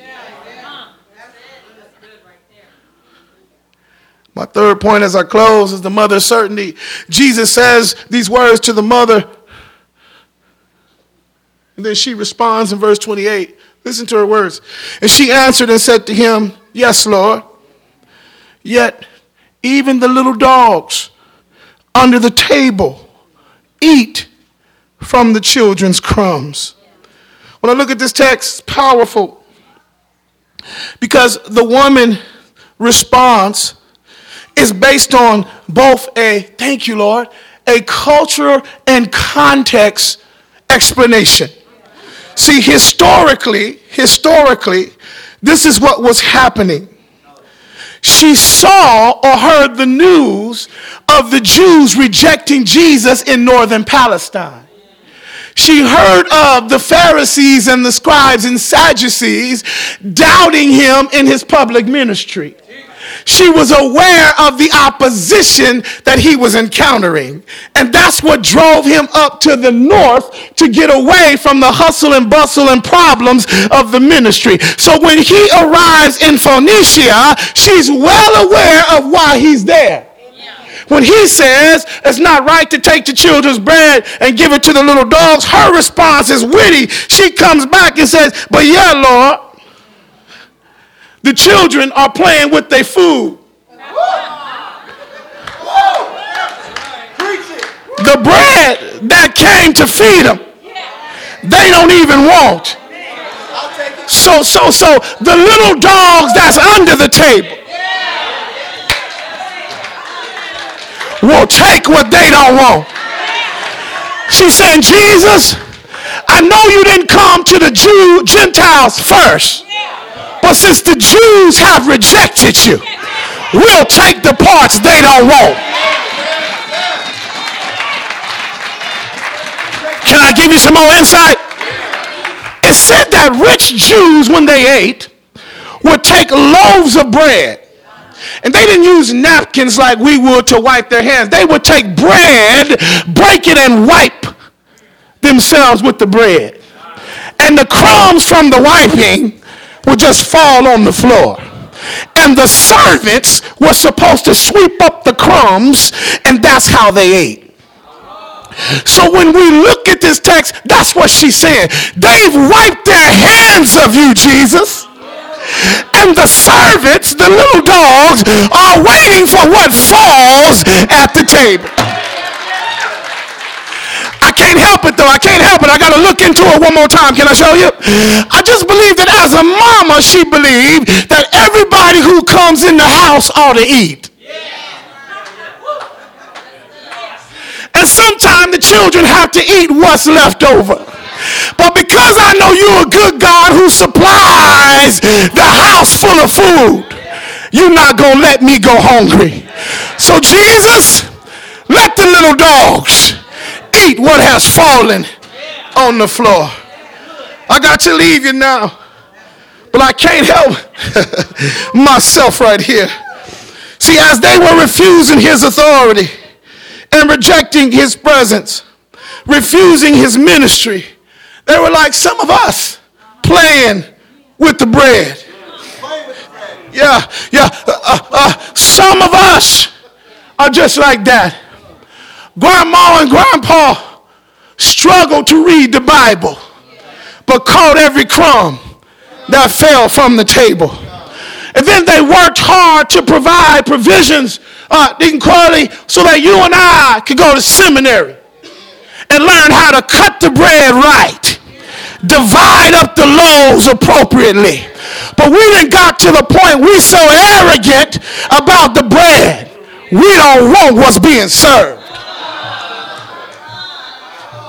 My third point as I close is the mother's certainty. Jesus says these words to the mother. And then she responds in verse 28. Listen to her words. And she answered and said to him, Yes, Lord. Yet, even the little dogs under the table eat from the children's crumbs. When I look at this text, it's powerful because the woman response is based on both a, thank you, Lord, a culture and context explanation. See, historically, historically, this is what was happening. She saw or heard the news of the Jews rejecting Jesus in northern Palestine. She heard of the Pharisees and the scribes and Sadducees doubting him in his public ministry. She was aware of the opposition that he was encountering. And that's what drove him up to the north to get away from the hustle and bustle and problems of the ministry. So when he arrives in Phoenicia, she's well aware of why he's there. When he says it's not right to take the children's bread and give it to the little dogs, her response is witty. She comes back and says, But yeah, Lord, the children are playing with their food. The bread that came to feed them, they don't even want. So, so, so the little dogs that's under the table will take what they don't want. She's saying, Jesus, I know you didn't come to the Jew, Gentiles first. But since the Jews have rejected you, we'll take the parts they don't want. Can I give you some more insight? It said that rich Jews, when they ate, would take loaves of bread. And they didn't use napkins like we would to wipe their hands. They would take bread, break it, and wipe themselves with the bread. And the crumbs from the wiping would just fall on the floor. And the servants were supposed to sweep up the crumbs, and that's how they ate. So when we look at this text, that's what she's saying. They've wiped their hands of you, Jesus. And the servants, the little dogs, are waiting for what falls at the table can't help it though. I can't help it. I got to look into it one more time. Can I show you? I just believe that as a mama, she believed that everybody who comes in the house ought to eat. And sometimes the children have to eat what's left over. But because I know you're a good God who supplies the house full of food, you're not going to let me go hungry. So, Jesus, let the little dogs eat what has fallen on the floor. I got to leave you now, but I can't help myself right here. See, as they were refusing his authority and rejecting his presence, refusing his ministry, they were like some of us playing with the bread. Yeah, yeah. Uh, uh, uh some of us are just like that. Grandma and grandpa struggled to read the Bible, but caught every crumb that fell from the table. And then they worked hard to provide provisions, uh, Deacon Crowley, so that you and I could go to seminary and learn how to cut the bread right, divide up the loaves appropriately. But we didn't got to the point we so arrogant about the bread, we don't want what's being served.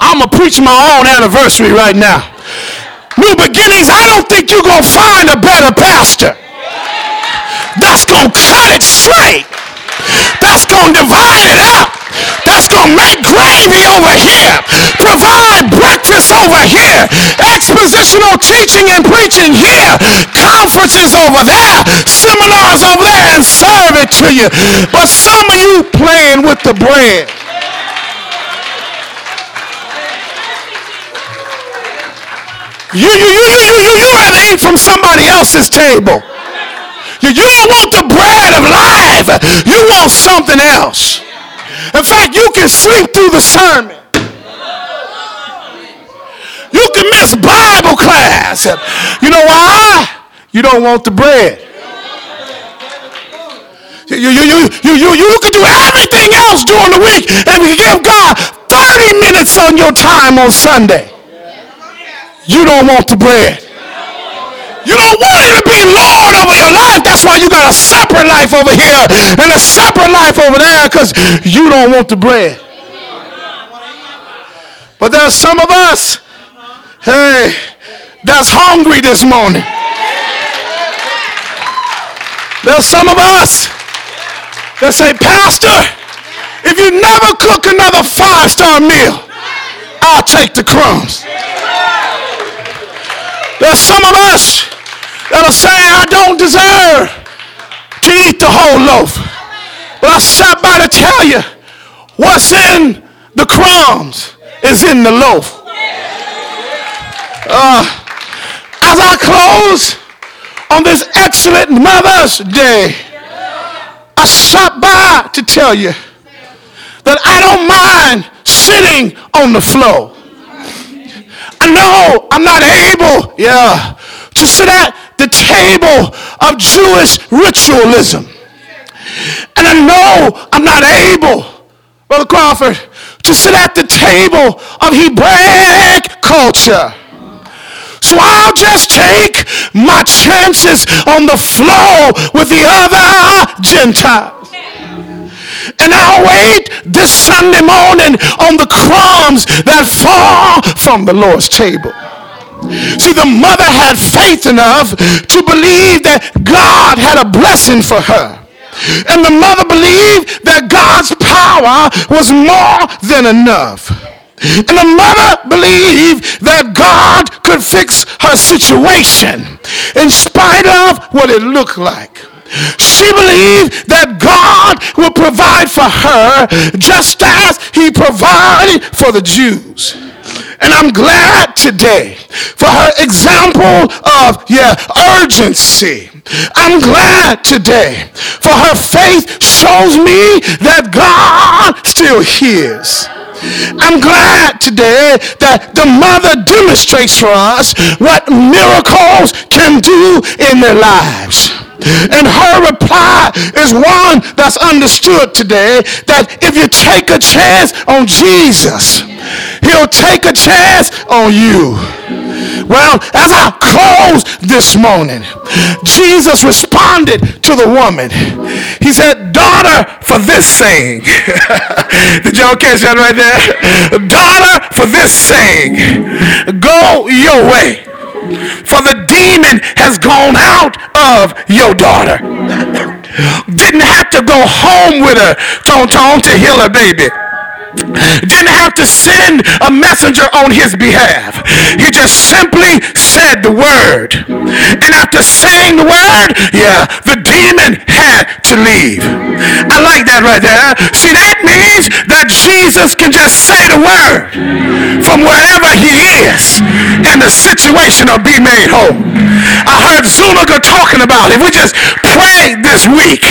I'm going to preach my own anniversary right now. New beginnings, I don't think you're going to find a better pastor. That's going to cut it straight. That's going to divide it up. That's going to make gravy over here. Provide breakfast over here. Expositional teaching and preaching here. Conferences over there. Seminars over there and serve it to you. But some of you playing with the bread. You, you, you, you, you, you rather eat from somebody else's table. You, you don't want the bread of life. You want something else. In fact, you can sleep through the sermon. You can miss Bible class. You know why? You don't want the bread. You, you, you, you, you, you can do everything else during the week and we give God 30 minutes on your time on Sunday. You don't want the bread. You don't want him to be Lord over your life. That's why you got a separate life over here and a separate life over there because you don't want the bread. But there's some of us, hey, that's hungry this morning. There's some of us that say, Pastor, if you never cook another five-star meal, I'll take the crumbs. There's some of us that are saying, I don't deserve to eat the whole loaf. But I stopped by to tell you what's in the crumbs is in the loaf. Uh, as I close on this excellent Mother's Day, I stopped by to tell you that I don't mind sitting on the floor. I know I'm not able, yeah, to sit at the table of Jewish ritualism. And I know I'm not able, Brother Crawford, to sit at the table of Hebraic culture. So I'll just take my chances on the floor with the other Gentiles. And I'll wait this Sunday morning on the crumbs that fall from the Lord's table. See, the mother had faith enough to believe that God had a blessing for her. And the mother believed that God's power was more than enough. And the mother believed that God could fix her situation in spite of what it looked like. She believed that God would provide for her just as he provided for the Jews. And I'm glad today for her example of, yeah, urgency. I'm glad today for her faith shows me that God still hears. I'm glad today that the mother demonstrates for us what miracles can do in their lives. And her reply is one that's understood today that if you take a chance on Jesus, he'll take a chance on you. Well, as I close this morning, Jesus responded to the woman. He said, Daughter, for this saying. Did y'all catch that right there? Daughter, for this saying, go your way for the demon has gone out of your daughter. Didn't have to go home with her, Tone, to heal her baby didn't have to send a messenger on his behalf. He just simply said the word. And after saying the word, yeah, the demon had to leave. I like that right there. See, that means that Jesus can just say the word from wherever he is and the situation will be made whole. I heard Zuniga talking about if we just pray this week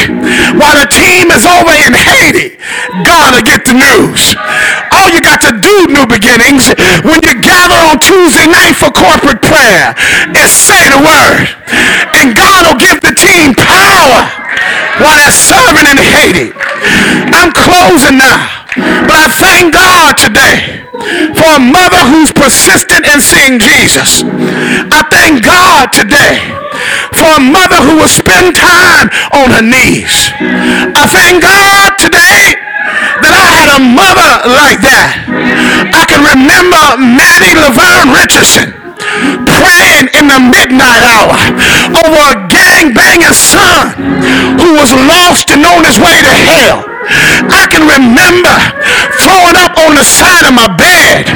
while the team is over in Haiti, God will get the news. All you got to do, New Beginnings, when you gather on Tuesday night for corporate prayer, is say the word. And God will give the team power while they're serving in Haiti. I'm closing now. But I thank God today for a mother who's persistent in seeing Jesus. I thank God today for a mother who will spend time on her knees. I thank God today that I had a mother like that. I can remember Maddie Laverne Richardson praying in the midnight hour over a gang banging son who was lost and on his way to hell. I can remember throwing up on the side of my bed,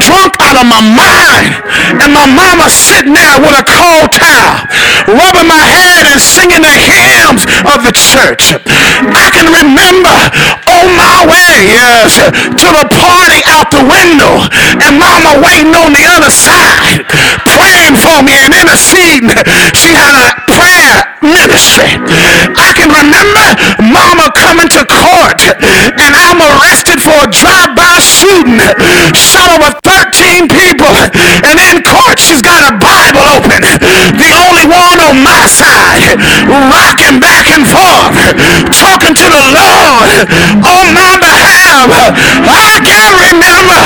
drunk out of my mind, and my mama sitting there with a cold towel, rubbing my head and singing the hymns of the church. I can remember on my way, yes, to the party out the window, and mama waiting on the other side, praying for me and interceding. She had a prayer ministry. I can remember mama coming to court and I'm arrested for a drive-by shooting. Shot over 13 people. And in court she's got a Bible open. The only one on my side. Rocking back and forth. Talking to the Lord on my behalf. I can remember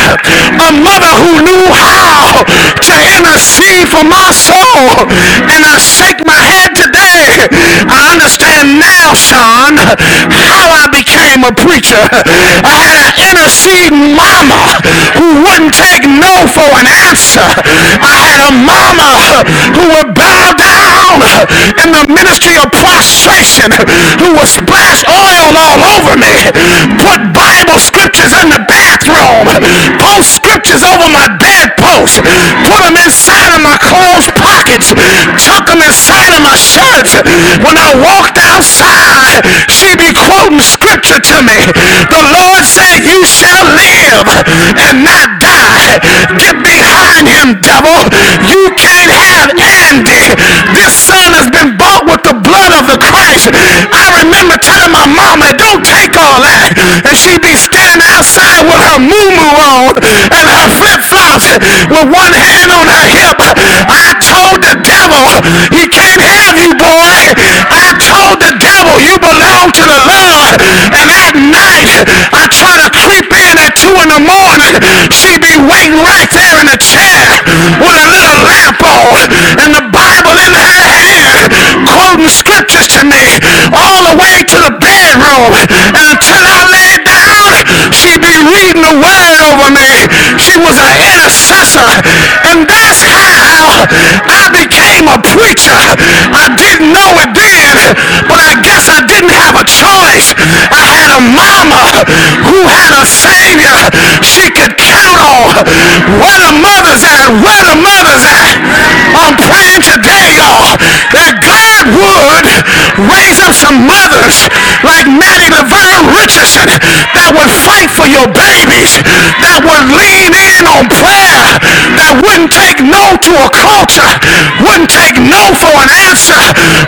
a mother who knew how to intercede for my soul. And I shake my head today. I understand now, Sean, how I became a preacher. I had an interceding mama who wouldn't take no for an answer. I had a mama who would bow down in the ministry of prostration, who would splash oil all over me, put Bible scriptures in the bathroom, post scriptures over my bedpost, put them inside of my clothes pockets, tuck them inside of my shirts. When I walked outside, she'd be quoting scripture to me. The Lord said, you shall live and not die. Get behind him, devil. You can't have with one hand on her hip. I told the devil, he can't have you, boy. I told the devil, you belong to the Lord. And at night, I try to creep in at 2 in the morning. She'd be waiting right there in the chair with a little lamp on and the Bible in her hand, quoting scriptures to me all the way to the bedroom. And that's how I became a preacher. I didn't know it then, but I guess I didn't have a choice. I had a mama who had a savior she could count on. Where the mothers at? Where the mothers at? I'm praying today, y'all, that God would raise up some mothers like Maddie Laverne Richardson that would fight for your babies, that would lean in on prayer, that wouldn't take no to a culture, wouldn't take no for an answer,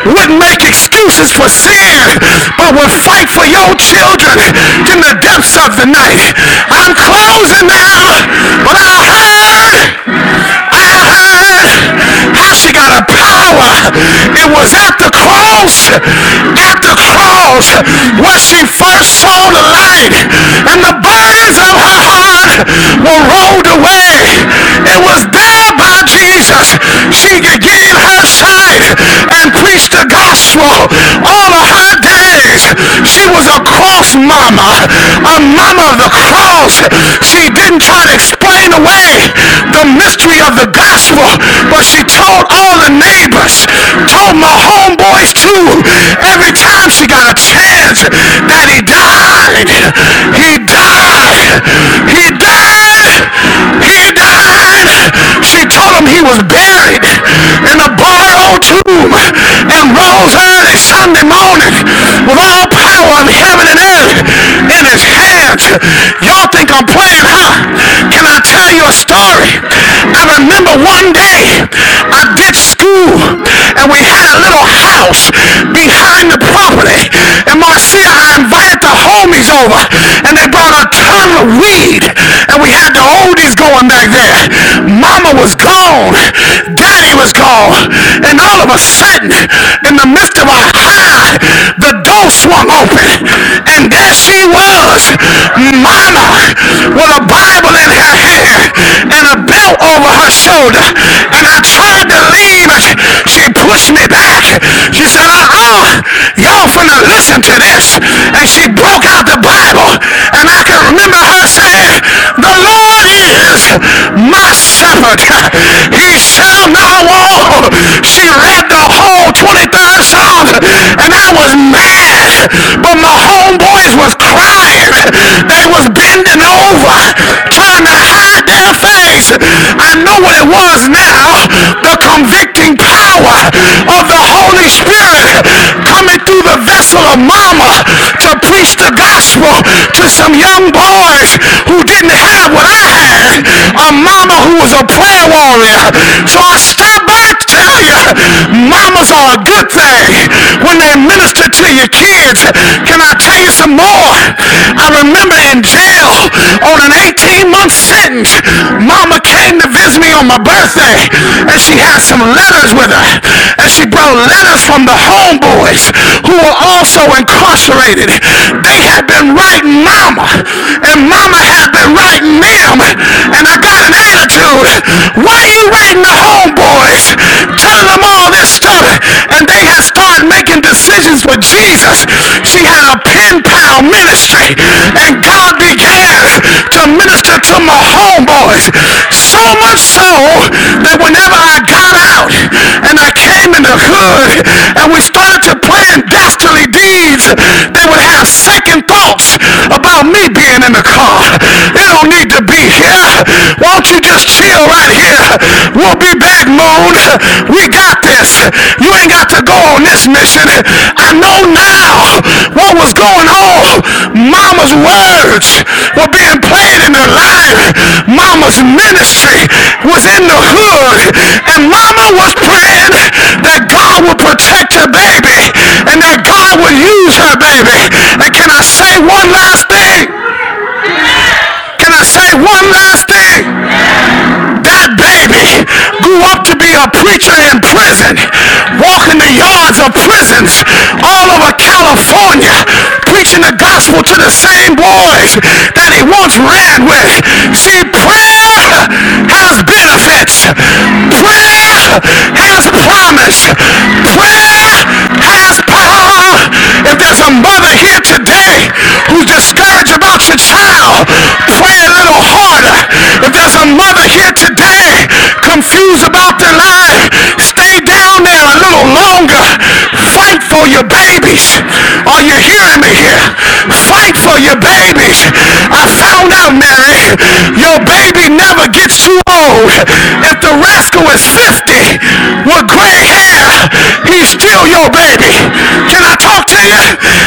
wouldn't make excuses for sin, but would fight for your children in the depths of the night. I'm closing now, but I It was at the cross, at the cross, where she first saw the light, and the burdens of her heart were rolled away. It was there by Jesus she could gain her sight and preach the gospel all of her days. She was a cross mama, a mama of the cross. She didn't try to explain away the mystery of the gospel, but she told all the neighbors, told my homeboys too, every time she got a chance that he died. He died. He died. He died. She told him he was buried in a borrowed tomb and rose early Sunday morning with all power of heaven and earth in his hands. Y'all think I'm playing, huh? Can I tell you a story? I remember one day I ditched school and we had a little house behind the property. And Marcia, I invited the homies over and they brought a ton of weed and we had the oldies going back there. Mama was gone. Daddy was gone. And all of a sudden, in the midst of our high, the door swung open and there she was, Mama, with a Bible in her hand and a belt over her shoulder. And I tried to leave she pushed me back. She said, uh-uh, y'all finna listen to this. And she broke out the Bible. And I can remember her saying, the Lord is my shepherd. He shall not want. She read the whole 23rd Psalm. And I was mad. But my homeboys was crying. They was bending over, trying to hide their face. I know what it was now. Holy Spirit coming through the vessel of mama to preach the gospel to some young boys who didn't have what I had. A mama who was a prayer warrior. So I stop by to tell you, mamas are a good thing when they minister to your kids. Can I tell you some more? I remember in jail on an 18-month sentence, on my birthday, and she had some letters with her. And she brought letters from the homeboys who were also incarcerated. They had been writing mama, and mama had been writing them. And I got an attitude. Why are you writing the homeboys? Telling them all this stuff. And they had started making decisions for Jesus. She had a pen pal ministry. And God began to minister my homeboys. So much so that whenever I got out and I came in the hood and we started to plan dastardly deeds, they would have second thoughts about me being in the car. It don't need to be here. Won't you just chill We'll be back, Moon. We got this. You ain't got to go on this mission. I know now what was going on. Mama's words were being played in her life. Mama's ministry was in the hood. And mama was praying that God would protect her baby and that God would use her baby. And can I say one last thing? Can I say one last a preacher in prison, walking the yards of prisons all over California, preaching the gospel to the same boys that he once ran with. See, prayer has benefits. Prayer has promise. Prayer has power. If there's a mother here today who's discouraged about your child, pray a little harder. If there's a mother here today confused about their life, stay down there a little longer. Fight for your babies. Are you hearing me here? Fight for your babies. I found out, Mary, your baby never gets too old. If the rascal is 50 with gray hair, he's still your baby. Can I talk to you?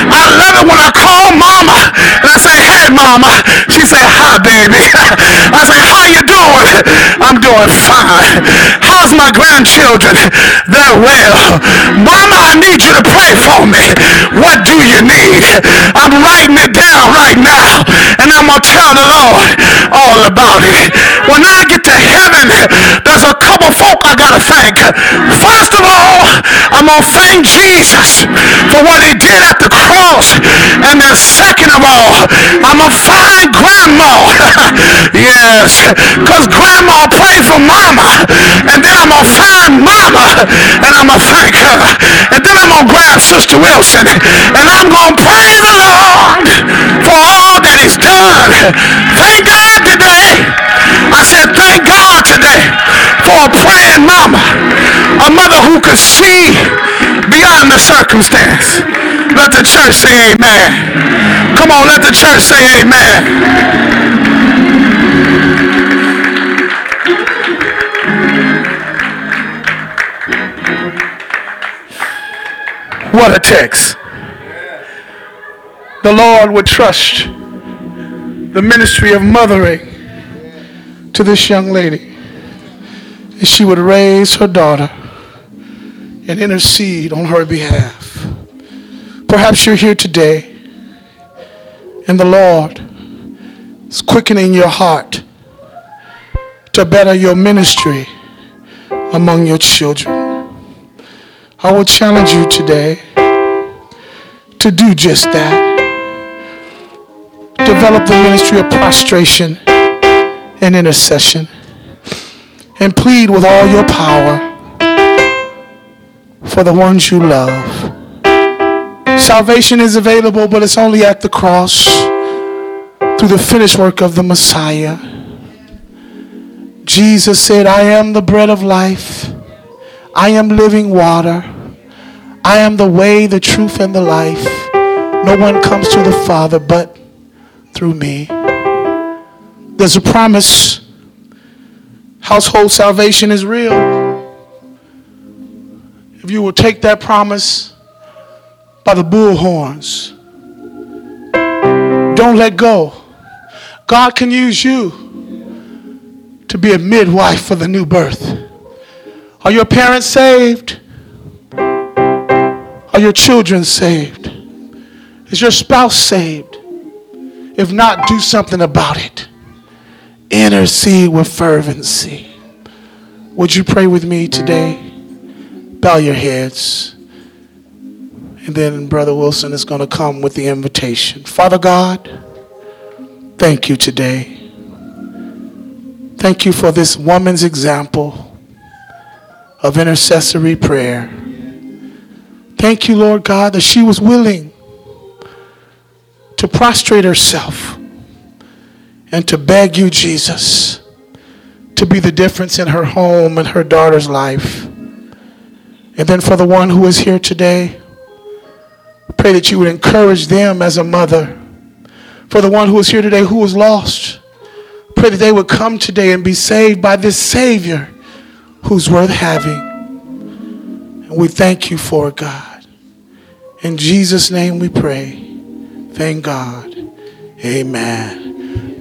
I love it when I call mama and I say, hey mama. She say, hi baby. I say, how you doing? I'm doing fine. How's my grandchildren? They're well. Mama, I need you to pray for me. What do you need? I'm writing it down right now and I'm going to tell the Lord all about it. When I get there's a couple folk I got to thank. First of all, I'm to thank Jesus for what he did at the cross. And then second of all, I'm to find grandma. yes, because grandma prayed for mama. And then I'm to find mama and I'm to thank her. And then I'm to grab Sister Wilson and I'm to praise the Lord for all that he's done. Thank God for a praying mama. A mother who could see beyond the circumstance. Let the church say amen. Come on, let the church say amen. What a text. The Lord would trust the ministry of mothering to this young lady. She would raise her daughter and intercede on her behalf. Perhaps you're here today and the Lord is quickening your heart to better your ministry among your children. I will challenge you today to do just that. Develop the ministry of prostration and intercession and plead with all your power for the ones you love. Salvation is available, but it's only at the cross through the finished work of the Messiah. Jesus said, I am the bread of life. I am living water. I am the way, the truth, and the life. No one comes to the Father but through me. There's a promise. Household salvation is real. If you will take that promise by the bull horns, don't let go. God can use you to be a midwife for the new birth. Are your parents saved? Are your children saved? Is your spouse saved? If not, do something about it. Intercede with fervency. Would you pray with me today? Bow your heads. And then Brother Wilson is going to come with the invitation. Father God, thank you today. Thank you for this woman's example of intercessory prayer. Thank you, Lord God, that she was willing to prostrate herself and to beg you, Jesus, to be the difference in her home and her daughter's life. And then for the one who is here today, pray that you would encourage them as a mother. For the one who is here today who is lost, pray that they would come today and be saved by this Savior who's worth having. And we thank you for it, God. In Jesus' name we pray. Thank God. Amen.